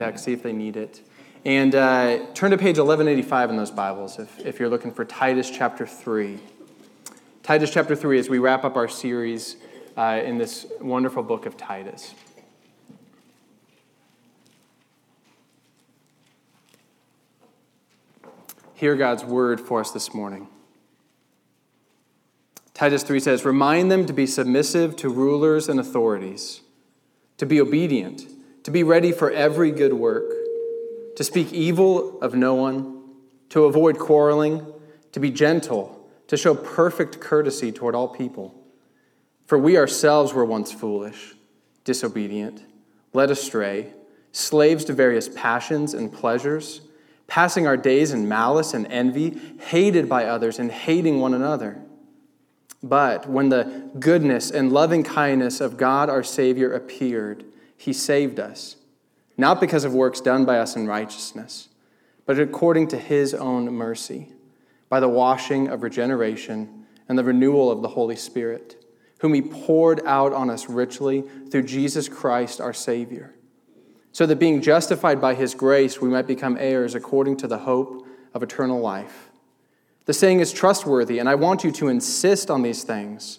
text, see if they need it. And uh, turn to page 1185 in those Bibles if, if you're looking for Titus chapter 3. Titus chapter 3 as we wrap up our series uh, in this wonderful book of Titus. Hear God's word for us this morning. Titus 3 says, Remind them to be submissive to rulers and authorities, to be obedient, to be ready for every good work, to speak evil of no one, to avoid quarreling, to be gentle, to show perfect courtesy toward all people. For we ourselves were once foolish, disobedient, led astray, slaves to various passions and pleasures, passing our days in malice and envy, hated by others and hating one another. But when the goodness and loving kindness of God our Savior appeared, he saved us, not because of works done by us in righteousness, but according to his own mercy, by the washing of regeneration and the renewal of the Holy Spirit, whom he poured out on us richly through Jesus Christ our Savior, so that being justified by his grace, we might become heirs according to the hope of eternal life. The saying is trustworthy, and I want you to insist on these things,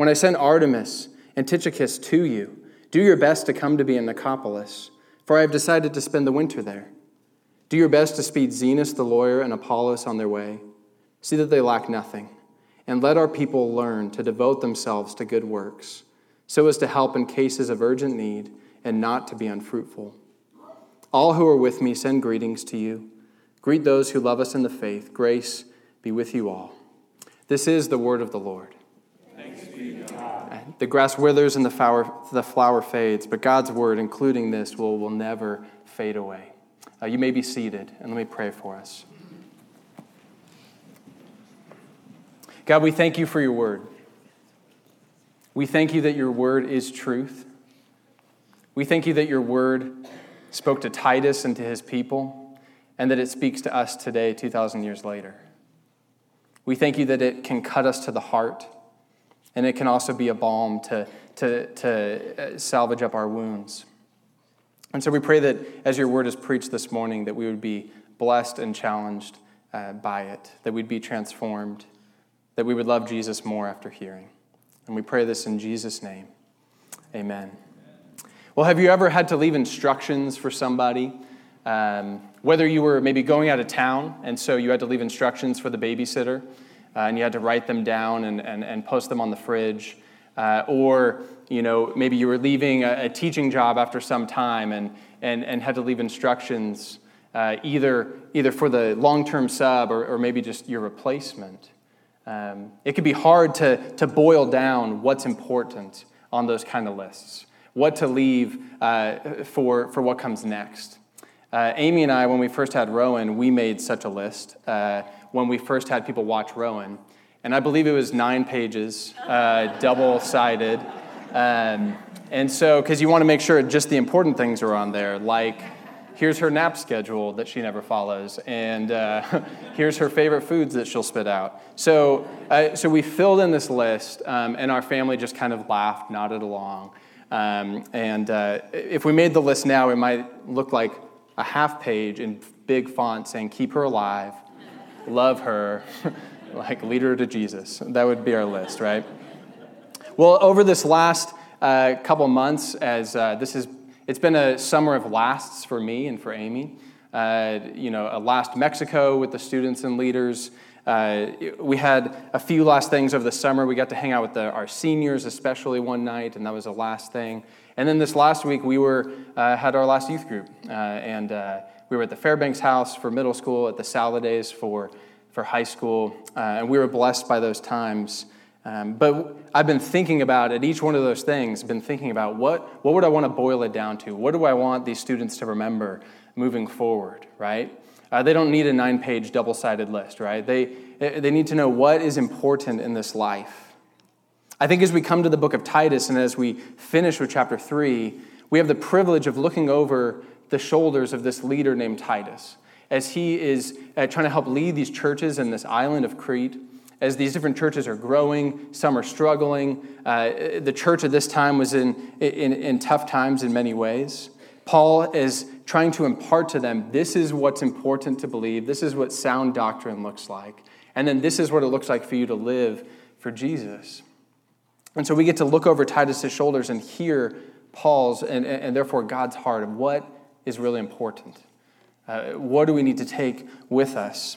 When I send Artemas and Tychicus to you, do your best to come to me in Nicopolis, for I have decided to spend the winter there. Do your best to speed Zenas the lawyer and Apollos on their way. See that they lack nothing, and let our people learn to devote themselves to good works, so as to help in cases of urgent need and not to be unfruitful. All who are with me send greetings to you. Greet those who love us in the faith. Grace be with you all. This is the word of the Lord. The grass withers and the flower, the flower fades, but God's word, including this, will, will never fade away. Uh, you may be seated, and let me pray for us. God, we thank you for your word. We thank you that your word is truth. We thank you that your word spoke to Titus and to his people, and that it speaks to us today, 2,000 years later. We thank you that it can cut us to the heart, and it can also be a balm to, to, to uh, salvage up our wounds. And so we pray that as your word is preached this morning, that we would be blessed and challenged uh, by it, that we'd be transformed, that we would love Jesus more after hearing. And we pray this in Jesus' name. Amen. Well, have you ever had to leave instructions for somebody? Um, whether you were maybe going out of town and so you had to leave instructions for the babysitter uh, and you had to write them down and, and, and post them on the fridge, uh, or you know maybe you were leaving a, a, teaching job after some time and, and, and had to leave instructions uh, either, either for the long-term sub or, or maybe just your replacement. Um, it could be hard to, to boil down what's important on those kind of lists, what to leave uh, for, for what comes next. Uh, Amy and I, when we first had Rowan, we made such a list uh, when we first had people watch Rowan. And I believe it was nine pages, uh, double sided. Um, and so, because you want to make sure just the important things are on there, like here's her nap schedule that she never follows, and uh, here's her favorite foods that she'll spit out. So, uh, so we filled in this list, um, and our family just kind of laughed, nodded along. Um, and uh, if we made the list now, it might look like a half page in big font saying, Keep her alive, love her, like lead her to Jesus. That would be our list, right? Well, over this last uh, couple months, as uh, this is, it's been a summer of lasts for me and for Amy. Uh, you know, a last Mexico with the students and leaders. Uh, we had a few last things over the summer. We got to hang out with the, our seniors, especially one night, and that was the last thing. And then this last week, we were, uh, had our last youth group, uh, and uh, we were at the Fairbanks House for middle school, at the Saladays for, for high school, uh, and we were blessed by those times. Um, but I've been thinking about at each one of those things, been thinking about what, what would I want to boil it down to? What do I want these students to remember moving forward, right? Uh, they don't need a nine page double sided list, right? They, they need to know what is important in this life. I think as we come to the book of Titus and as we finish with chapter 3, we have the privilege of looking over the shoulders of this leader named Titus as he is uh, trying to help lead these churches in this island of Crete. As these different churches are growing, some are struggling. Uh, the church at this time was in, in, in tough times in many ways. Paul is trying to impart to them this is what's important to believe, this is what sound doctrine looks like, and then this is what it looks like for you to live for Jesus. And so we get to look over Titus's shoulders and hear Paul's and, and therefore God's heart of what is really important. Uh, what do we need to take with us?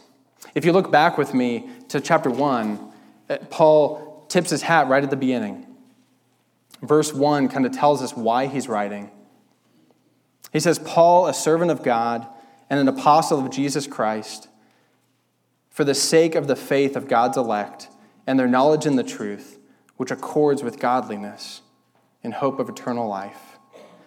If you look back with me to chapter 1, uh, Paul tips his hat right at the beginning. Verse 1 kind of tells us why he's writing. He says, Paul, a servant of God and an apostle of Jesus Christ, for the sake of the faith of God's elect and their knowledge in the truth, which accords with godliness in hope of eternal life.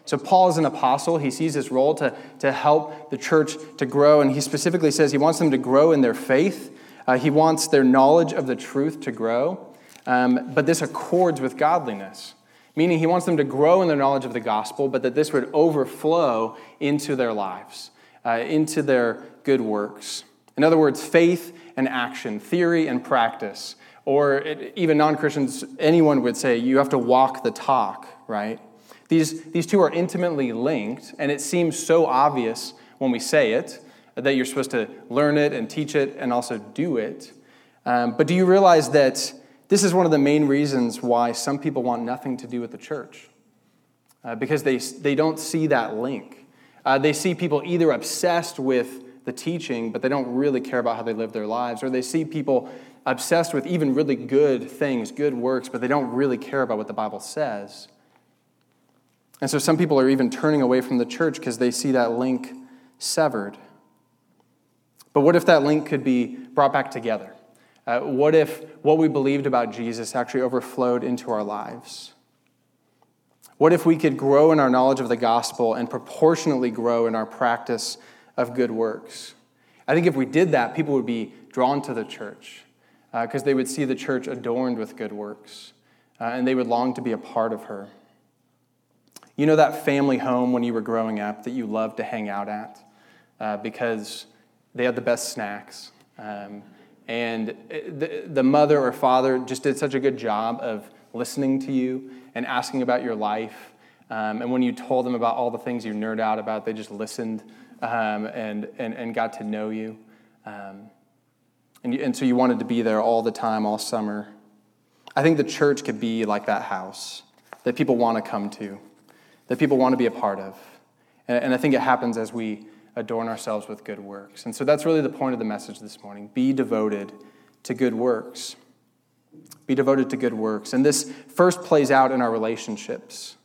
So, Paul is an apostle. He sees his role to, to help the church to grow, and he specifically says he wants them to grow in their faith. Uh, he wants their knowledge of the truth to grow, um, but this accords with godliness, meaning he wants them to grow in their knowledge of the gospel, but that this would overflow into their lives, uh, into their good works. In other words, faith and action, theory and practice. Or it, even non Christians, anyone would say you have to walk the talk, right? These, these two are intimately linked, and it seems so obvious when we say it that you're supposed to learn it and teach it and also do it. Um, but do you realize that this is one of the main reasons why some people want nothing to do with the church? Uh, because they, they don't see that link. Uh, they see people either obsessed with the teaching, but they don't really care about how they live their lives, or they see people obsessed with even really good things, good works, but they don't really care about what the Bible says. And so some people are even turning away from the church because they see that link severed. But what if that link could be brought back together? Uh, what if what we believed about Jesus actually overflowed into our lives? What if we could grow in our knowledge of the gospel and proportionately grow in our practice of good works? I think if we did that, people would be drawn to the church because uh, they would see the church adorned with good works uh, and they would long to be a part of her. You know that family home when you were growing up that you loved to hang out at uh, because they had the best snacks. Um, and the, the mother or father just did such a good job of listening to you and asking about your life. Um, and when you told them about all the things you nerd out about, they just listened um, and, and, and got to know you. Um, and, you. and so you wanted to be there all the time, all summer. I think the church could be like that house that people want to come to that people want to be a part of. And I think it happens as we adorn ourselves with good works. And so that's really the point of the message this morning. Be devoted to good works. Be devoted to good works. And this first plays out in our relationships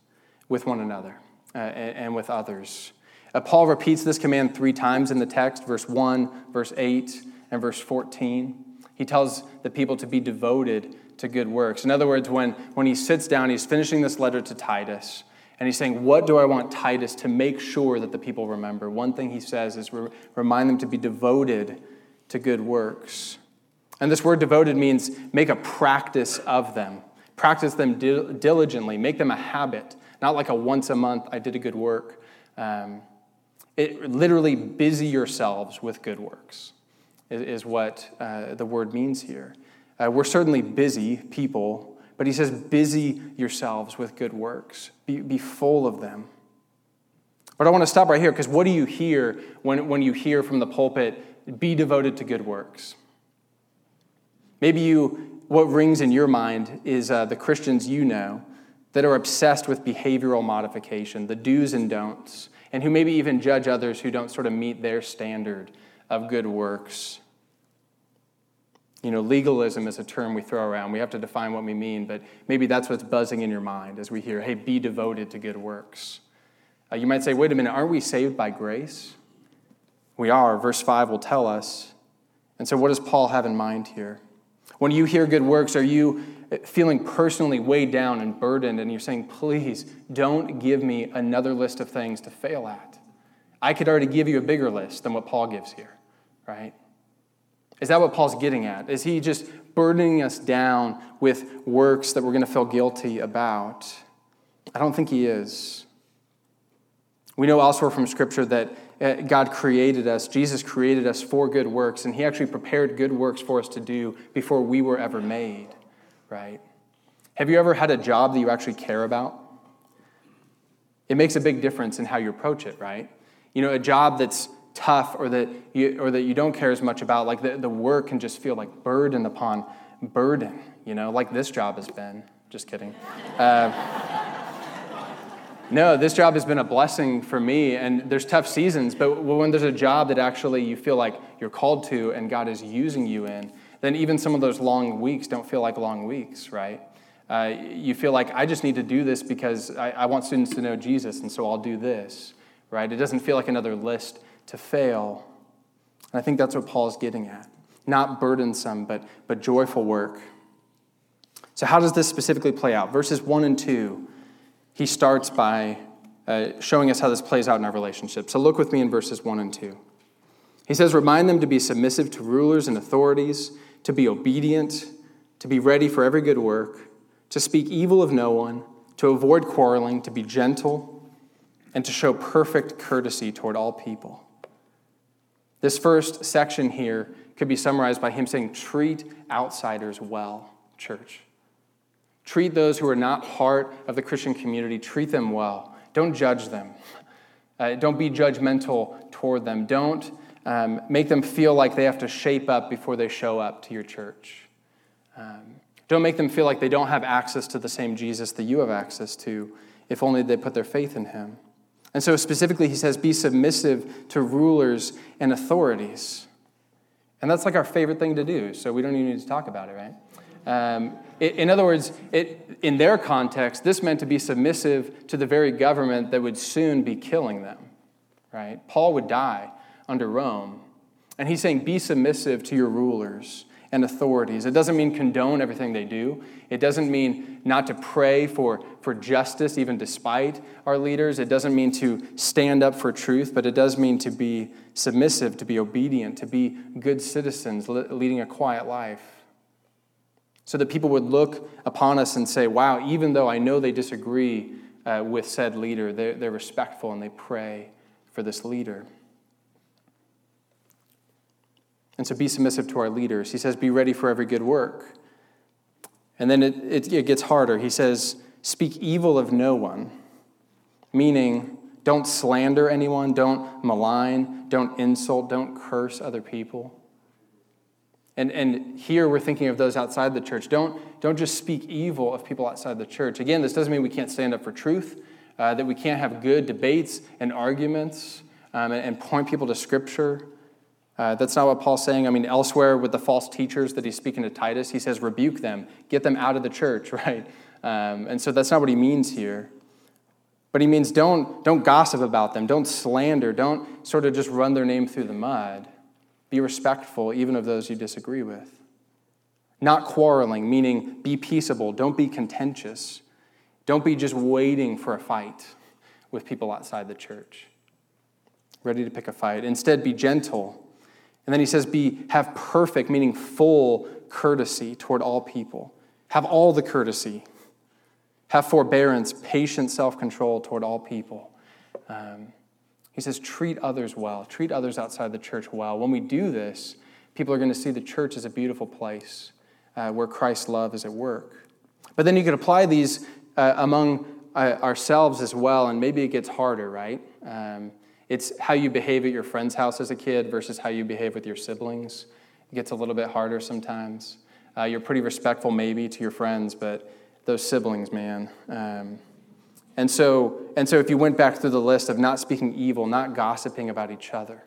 with one another uh, and, with others. Uh, Paul repeats this command three times in the text verse 1, verse 8, and verse 14. He tells the people to be devoted to good works. In other words, when, when he sits down, he's finishing this letter to Titus. And he's saying, What do I want Titus to make sure that the people remember? One thing he says is re- remind them to be devoted to good works. And this word devoted means make a practice of them, practice them di- diligently, make them a habit, not like a once a month, I did a good work. Um, it literally busy yourselves with good works, is, is what uh, the word means here. Uh, we're certainly busy people but he says, busy yourselves with good works, be, be full of them. But I want to stop right here because what do you hear when, when you hear from the pulpit, be devoted to good works? Maybe you, what rings in your mind is uh, the Christians you know that are obsessed with behavioral modification, the do's and don'ts, and who maybe even judge others who don't sort of meet their standard of good works. You know, legalism is a term we throw around. We have to define what we mean, but maybe that's what's buzzing in your mind as we hear, hey, be devoted to good works. Uh, you might say, wait a minute, aren't we saved by grace? We are. Verse 5 will tell us. And so, what does Paul have in mind here? When you hear good works, are you feeling personally weighed down and burdened, and you're saying, please don't give me another list of things to fail at? I could already give you a bigger list than what Paul gives here, right? Is that what Paul's getting at? Is he just burdening us down with works that we're going to feel guilty about? I don't think he is. We know elsewhere from Scripture that uh, God created us, Jesus created us for good works, and He actually prepared good works for us to do before we were ever made, right? Have you ever had a job that you actually care about? It makes a big difference in how you approach it, right? You know, a job that's tough or that you, or that you don't care as much about, like the, the work can just feel like burden upon burden, you know, like this job has been. Just kidding. Uh, no, this job has been a blessing for me, and there's tough seasons, but when there's a job that actually you feel like you're called to and God is using you in, then even some of those long weeks don't feel like long weeks, right? Uh, you feel like I just need to do this because I, I want students to know Jesus, and so I'll do this, right? It doesn't feel like another list to fail. And I think that's what Paul's getting at. Not burdensome, but, but joyful work. So, how does this specifically play out? Verses 1 and 2 he starts by uh, showing us how this plays out in our relationship. So look with me in verses 1 and 2. He says, Remind them to be submissive to rulers and authorities, to be obedient, to be ready for every good work, to speak evil of no one, to avoid quarreling, to be gentle, and to show perfect courtesy toward all people. This first section here could be summarized by him saying, Treat outsiders well, church. Treat those who are not part of the Christian community, treat them well. Don't judge them. Uh, don't be judgmental toward them. Don't um, make them feel like they have to shape up before they show up to your church. Um, don't make them feel like they don't have access to the same Jesus that you have access to, if only they put their faith in him. And so, specifically, he says, be submissive to rulers and authorities. And that's like our favorite thing to do, so we don't even need to talk about it, right? Um, in other words, it, in their context, this meant to be submissive to the very government that would soon be killing them. Right? Paul would die under Rome. And he's saying, be submissive to your rulers and authorities. It doesn't mean condone everything they do. It doesn't mean not to pray for, for justice, even despite our leaders. It doesn't mean to stand up for truth, but it does mean to be submissive, to be obedient, to be good citizens, leading a quiet life so that people would look upon us and say, wow, even though I know they disagree uh, with said leader, they're, they're respectful and they pray for this leader. And so be submissive to our leaders. He says, be ready for every good work. And then it, it, it gets harder. He says, speak evil of no one, meaning don't slander anyone, don't malign, don't insult, don't curse other people. And, and here we're thinking of those outside the church. Don't, don't just speak evil of people outside the church. Again, this doesn't mean we can't stand up for truth, uh, that we can't have good debates and arguments um, and, and, point people to Scripture. Uh, that's not what Paul's saying. I mean, elsewhere with the false teachers that he's speaking to Titus, he says, rebuke them, get them out of the church, right? Um, and so that's not what he means here. But he means don't, don't gossip about them, don't slander, don't sort of just run their name through the mud. Be respectful even of those you disagree with. Not quarreling, meaning be peaceable. Don't be contentious. Don't be just waiting for a fight with people outside the church, ready to pick a fight. Instead, be gentle. And then he says, be, have perfect, meaning full courtesy toward all people. Have all the courtesy. Have forbearance, patient self control toward all people. Um, he says, treat others well, treat others outside the church well. When we do this, people are going to see the church as a beautiful place uh, where Christ's love is at work. But then you could apply these uh, among uh, ourselves as well, and maybe it gets harder, right? Um, it's how you behave at your friend's house as a kid versus how you behave with your siblings. It gets a little bit harder sometimes. Uh, you're pretty respectful, maybe, to your friends, but those siblings, man. Um, and so, and so if you went back through the list of not speaking evil, not gossiping about each other,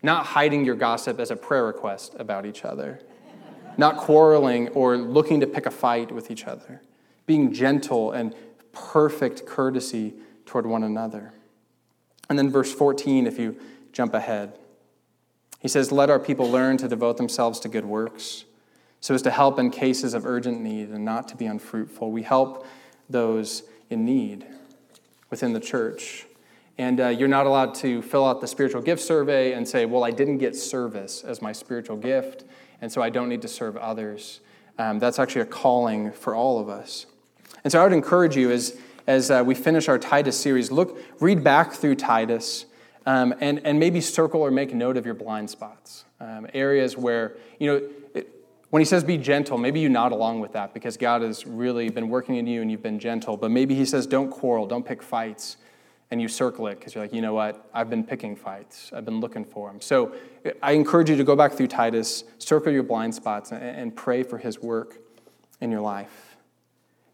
not hiding your gossip as a prayer request about each other, not quarreling or looking to pick a fight with each other, being gentle and perfect courtesy toward one another. And then verse 14, if you jump ahead, he says, Let our people learn to devote themselves to good works, so as to help in cases of urgent need and not to be unfruitful. We help those in need within the church. And uh, you're not allowed to fill out the spiritual gift survey and say, well, I didn't get service as my spiritual gift, and so I don't need to serve others. Um, that's actually a calling for all of us. And so I would encourage you as, as uh, we finish our Titus series, look, read back through Titus um, and, and maybe circle or make note of your blind spots. Um, areas where, you know, it, when he says be gentle, maybe you nod along with that because God has really been working in you and you've been gentle. But maybe he says don't quarrel, don't pick fights and you circle it because you're like, you know what? I've been picking fights. I've been looking for them. So I encourage you to go back through Titus, circle your blind spots, and pray for his work in your life.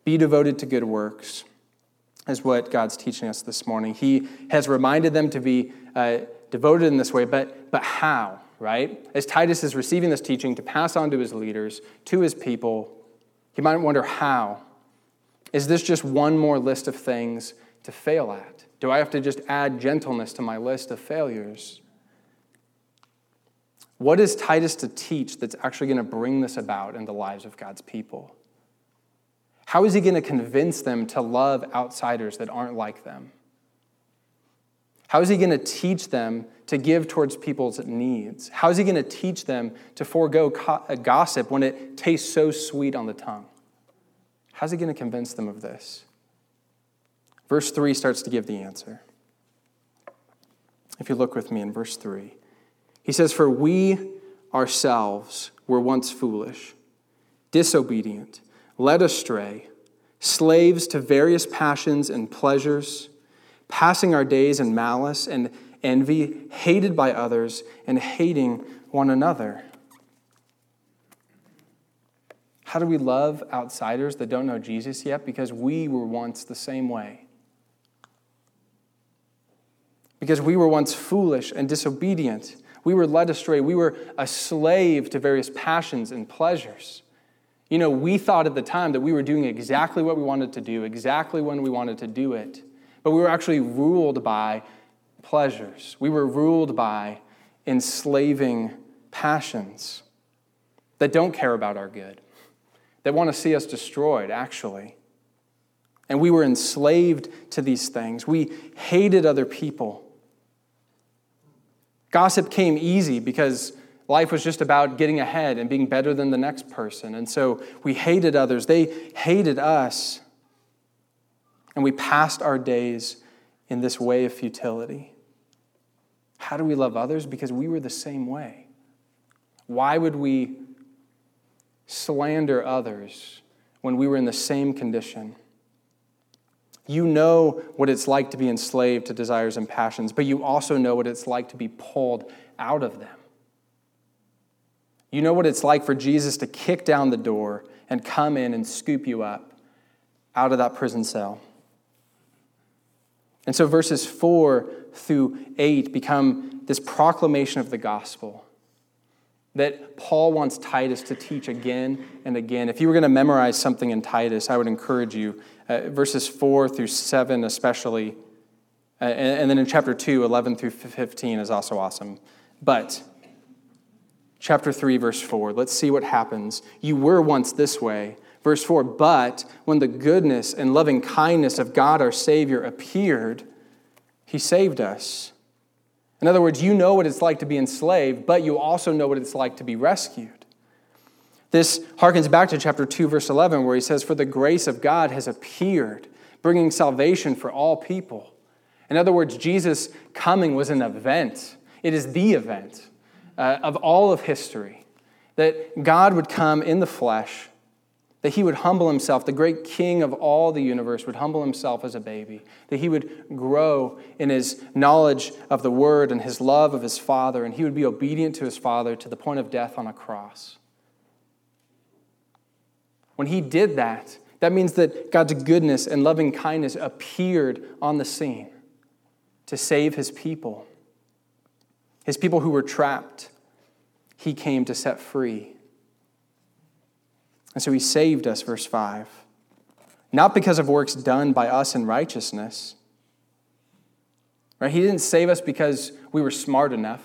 Be devoted to good works, is what God's teaching us this morning. He has reminded them to be uh, devoted in this way, but, but how, right? As Titus is receiving this teaching to pass on to his leaders, to his people, he might wonder how. Is this just one more list of things to fail at? Do I have to just add gentleness to my list of failures? What is Titus to teach that's actually going to bring this about in the lives of God's people? How is he going to convince them to love outsiders that aren't like them? How is he going to teach them to give towards people's needs? How is he going to teach them to forego uh, gossip when it tastes so sweet on the tongue? How's he going to convince them of this? Verse 3 starts to give the answer. If you look with me in verse 3, he says, For we ourselves were once foolish, disobedient, led astray, slaves to various passions and pleasures, passing our days in malice and envy, hated by others, and hating one another. How do we love outsiders that don't know Jesus yet? Because we were once the same way because we were once foolish and disobedient. We were led astray. We were a slave to various passions and pleasures. You know, we thought at the time that we were doing exactly what we wanted to do, exactly when we wanted to do it. But we were actually ruled by pleasures. We were ruled by enslaving passions that don't care about our good, that want to see us destroyed, actually. And we were enslaved to these things. We hated other people. Gossip came easy because life was just about getting ahead and being better than the next person. And so we hated others, they hated us. And we passed our days in this way of futility. How do we love others? Because we were the same way. Why would we slander others when we were in the same condition? You know what it's like to be enslaved to desires and passions, but you also know what it's like to be pulled out of them. You know what it's like for Jesus to kick down the door and come in and scoop you up out of that prison cell. And so verses 4 through 8 become this proclamation of the gospel that Paul wants Titus to teach again and again. If you were going to memorize something in Titus, I would encourage you uh, verses 4 through 7, especially. Uh, and, and then in chapter 2, 11 through 15 is also awesome. But chapter 3, verse 4, let's see what happens. You were once this way. Verse 4 But when the goodness and loving kindness of God our Savior appeared, he saved us. In other words, you know what it's like to be enslaved, but you also know what it's like to be rescued. This harkens back to chapter 2, verse 11, where he says, For the grace of God has appeared, bringing salvation for all people. In other words, Jesus' coming was an event, it is the event uh, of all of history. That God would come in the flesh, that he would humble himself, the great king of all the universe would humble himself as a baby, that he would grow in his knowledge of the word and his love of his father, and he would be obedient to his father to the point of death on a cross. When he did that, that means that God's goodness and loving kindness appeared on the scene to save his people. His people who were trapped, he came to set free. And so he saved us, verse 5. Not because of works done by us in righteousness. Right? He didn't save us because we were smart enough.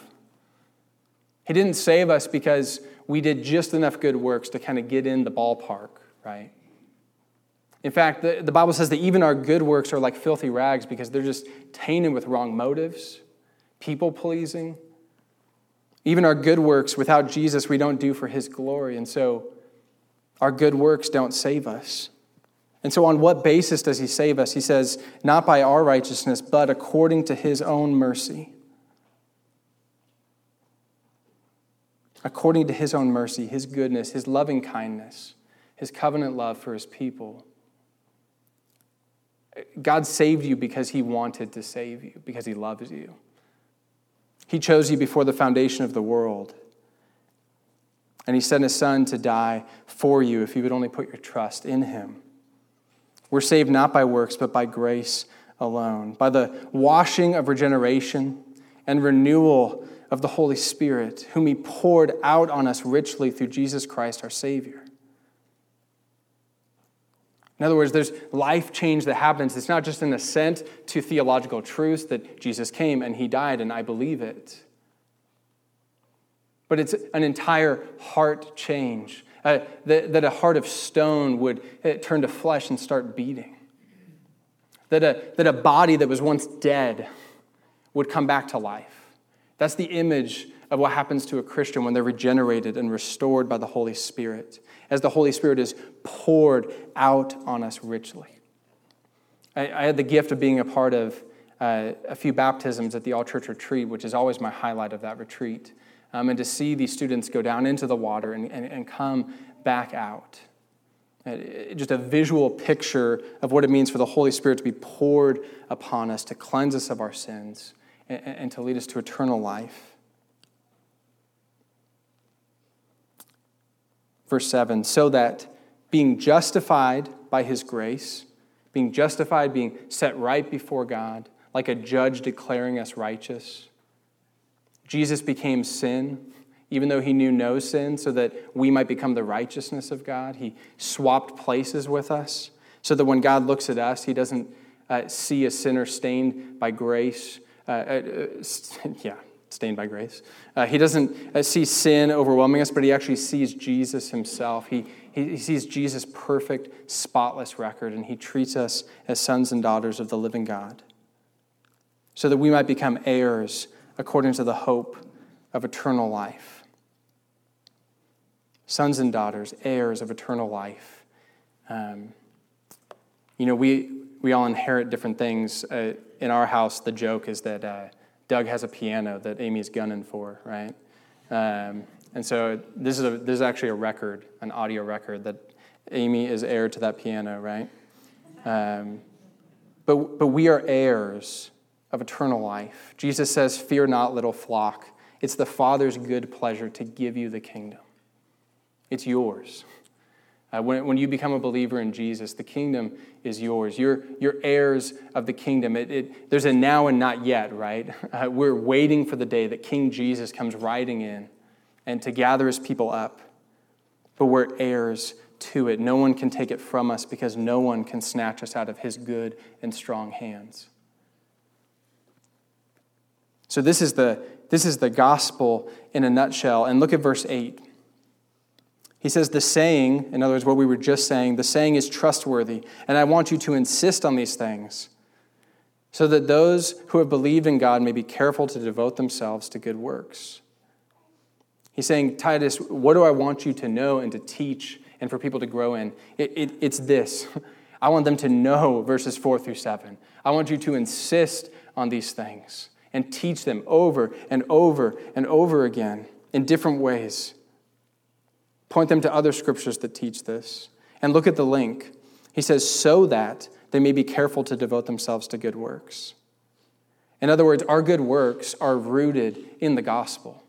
He didn't save us because we did just enough good works to kind of get in the ballpark, right? In fact, the, the Bible says that even our good works are like filthy rags because they're just tainted with wrong motives, people pleasing. Even our good works without Jesus, we don't do for his glory. And so our good works don't save us. And so, on what basis does he save us? He says, not by our righteousness, but according to his own mercy. According to his own mercy, his goodness, his loving kindness, his covenant love for his people. God saved you because he wanted to save you, because he loves you. He chose you before the foundation of the world. And he sent his son to die for you if you would only put your trust in him. We're saved not by works, but by grace alone, by the washing of regeneration and renewal of the Holy Spirit, whom he poured out on us richly through Jesus Christ our Savior. In other words, there's life change that happens. It's not just an assent to theological truths that Jesus came and he died, and I believe it. But it's an entire heart change. Uh, that, that, a heart of stone would uh, turn to flesh and start beating. That a, that a body that was once dead would come back to life. That's the image of what happens to a Christian when they're regenerated and restored by the Holy Spirit as the Holy Spirit is poured out on us richly. I, I had the gift of being a part of uh, a few baptisms at the All Church Retreat, which is always my highlight of that retreat. Um, and to see these students go down into the water and, and, and come back out. Uh, just a visual picture of what it means for the Holy Spirit to be poured upon us to cleanse us of our sins and to lead us to eternal life. Verse 7 so that being justified by his grace, being justified, being set right before God, like a judge declaring us righteous, Jesus became sin, even though he knew no sin, so that we might become the righteousness of God. He swapped places with us, so that when God looks at us, he doesn't uh, see a sinner stained by grace. Uh, uh, yeah, stained by grace. Uh, he doesn't uh, see sin overwhelming us, but he actually sees Jesus himself. He, he, he sees Jesus' perfect, spotless record, and he treats us as sons and daughters of the living God, so that we might become heirs according to the hope of eternal life. Sons and daughters, heirs of eternal life. Um, you know, we, we all inherit different things. Uh, in our house, the joke is that uh, Doug has a piano that Amy's gunning for, right? Um, and so this is, a, this is actually a record, an audio record that Amy is heir to that piano, right? Um, but, but we are heirs of eternal life. Jesus says, Fear not, little flock. It's the Father's good pleasure to give you the kingdom. It's yours. Uh, when, when you become a believer in Jesus, the kingdom is yours. You're, you're heirs of the kingdom. It, it, there's a now and not yet, right? Uh, we're waiting for the day that King Jesus comes riding in and to gather his people up. But we're heirs to it. No one can take it from us because no one can snatch us out of his good and strong hands. So, this is the, this is the gospel in a nutshell. And look at verse 8. He says the saying, in other words, what we were just saying, the saying is trustworthy. And I want you to insist on these things so that those who have believed in God may be careful to devote themselves to good works. He's saying, Titus, what do I want you to know and to teach and for people to grow in? It, it, it's this. I want them to know verses 4 through 7. I want you to insist on these things and teach them over and over and over again in different ways. Point them to other scriptures that teach this. And look at the link. He says, so that they may be careful to devote themselves to good works. In other words, our good works are rooted in the gospel.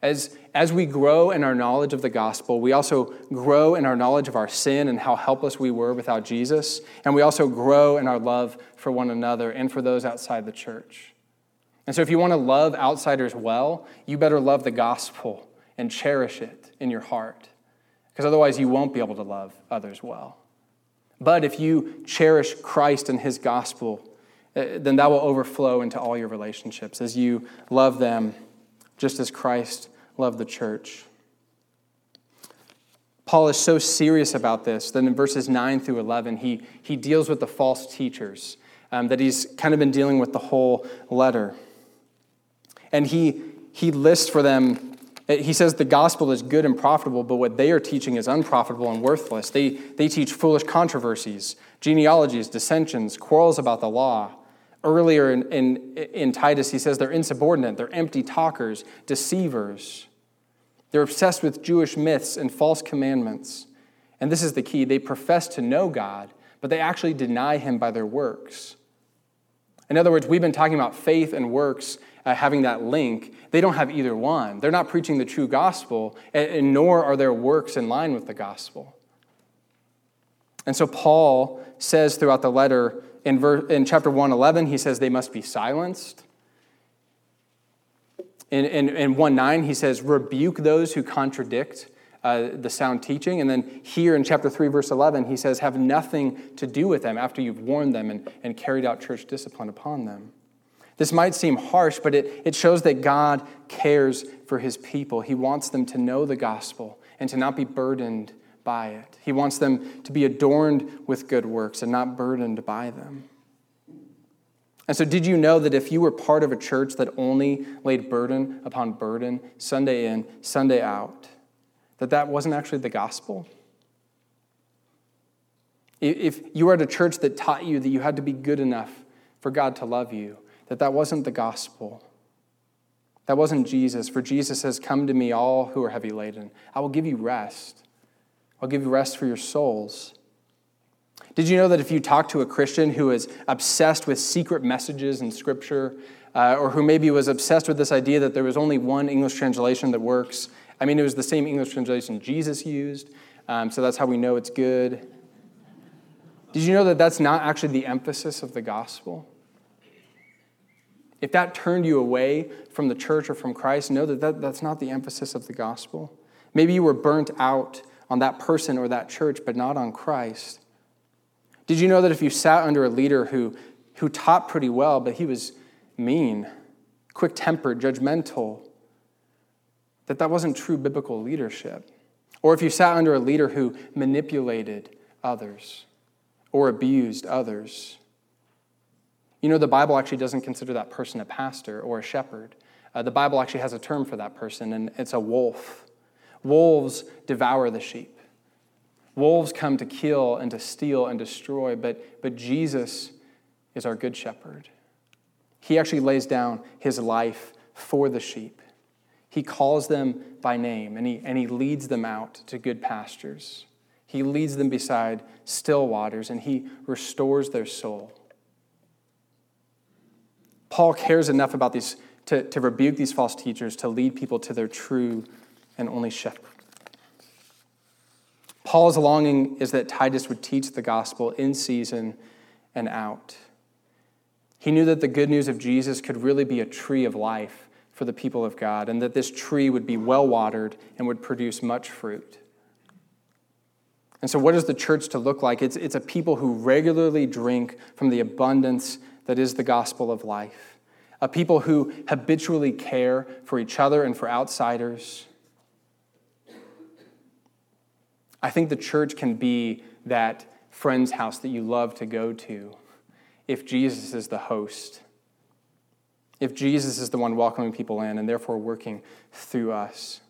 As, as we grow in our knowledge of the gospel, we also grow in our knowledge of our sin and how helpless we were without Jesus. And we also grow in our love for one another and for those outside the church. And so, if you want to love outsiders well, you better love the gospel and cherish it in your heart because otherwise you won't be able to love others well. But if you cherish Christ and his gospel, uh, then that will overflow into all your relationships as you love them just as Christ loved the church. Paul is so serious about this that in verses 9 through 11, he, he deals with the false teachers um, that he's kind of been dealing with the whole letter. And he, he lists for them Uh, he says the gospel is good and profitable, but what they are teaching is unprofitable and worthless. They, they teach foolish controversies, genealogies, dissensions, quarrels about the law. Earlier in, in, in Titus, he says they're insubordinate, they're empty talkers, deceivers. They're obsessed with Jewish myths and false commandments. And this is the key they profess to know God, but they actually deny him by their works. In other words, we've been talking about faith and works uh, having that link. They don't have either one. They're not preaching the true gospel, and, and nor are their works in line with the gospel. And so Paul says throughout the letter in, ver- in chapter 111, he says they must be silenced. In, in, in 1 9, he says, rebuke those who contradict uh, the sound teaching. And then here in chapter 3, verse 11, he says, have nothing to do with them after you've warned them and, and carried out church discipline upon them. This might seem harsh, but it, it shows that God cares for his people. He wants them to know the gospel and to not be burdened by it. He wants them to be adorned with good works and not burdened by them. And so, did you know that if you were part of a church that only laid burden upon burden, Sunday in, Sunday out, that that wasn't actually the gospel? If you were at a church that taught you that you had to be good enough for God to love you, that that wasn't the gospel. That wasn't Jesus. For Jesus says, Come to me, all who are heavy laden. I will give you rest. I'll give you rest for your souls. Did you know that if you talk to a Christian who is obsessed with secret messages in Scripture, uh, or who maybe was obsessed with this idea that there was only one English translation that works, I mean, it was the same English translation Jesus used, um, so that's how we know it's good. Did you know that that's not actually the emphasis of the gospel? If that turned you away from the church or from Christ, know that, that that's not the emphasis of the gospel. Maybe you were burnt out on that person or that church, but not on Christ. Did you know that if you sat under a leader who, who taught pretty well, but he was mean, quick tempered, judgmental, that that wasn't true biblical leadership? Or if you sat under a leader who manipulated others or abused others, you know, the Bible actually doesn't consider that person a pastor or a shepherd. Uh, the Bible actually has a term for that person, and it's a wolf. Wolves devour the sheep. Wolves come to kill and to steal and destroy, but, but Jesus is our good shepherd. He actually lays down his life for the sheep. He calls them by name and he, and he leads them out to good pastures. He leads them beside still waters and he restores their soul. Paul cares enough about these to, to rebuke these false teachers, to lead people to their true and only shepherd. Paul's longing is that Titus would teach the gospel in season and out. He knew that the good news of Jesus could really be a tree of life for the people of God, and that this tree would be well watered and would produce much fruit. And so, what is the church to look like? It's, it's a people who regularly drink from the abundance that is the gospel of life. A people who habitually care for each other and for outsiders. I think the church can be that friend's house that you love to go to if Jesus is the host, if Jesus is the one welcoming people in and therefore working through us.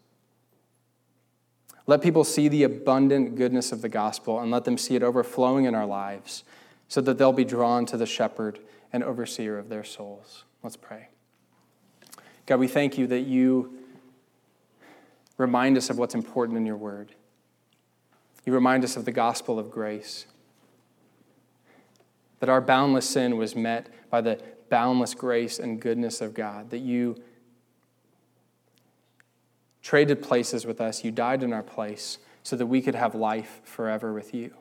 Let people see the abundant goodness of the gospel and let them see it overflowing in our lives so that they'll be drawn to the shepherd and overseer of their souls. Let's pray. God, we thank you that you remind us of what's important in your word. You remind us of the gospel of grace. That our boundless sin was met by the boundless grace and goodness of God. That you traded places with us, you died in our place so that we could have life forever with you.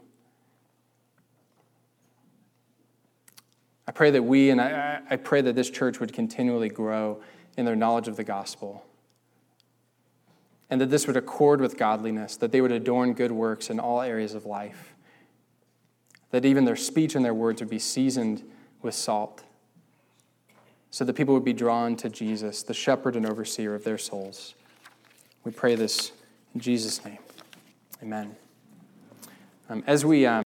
I pray that we and I, I pray that this church would continually grow in their knowledge of the gospel. And that this would accord with godliness, that they would adorn good works in all areas of life. That even their speech and their words would be seasoned with salt, so that people would be drawn to Jesus, the shepherd and overseer of their souls. We pray this in Jesus' name. Amen. Um, as we. Um,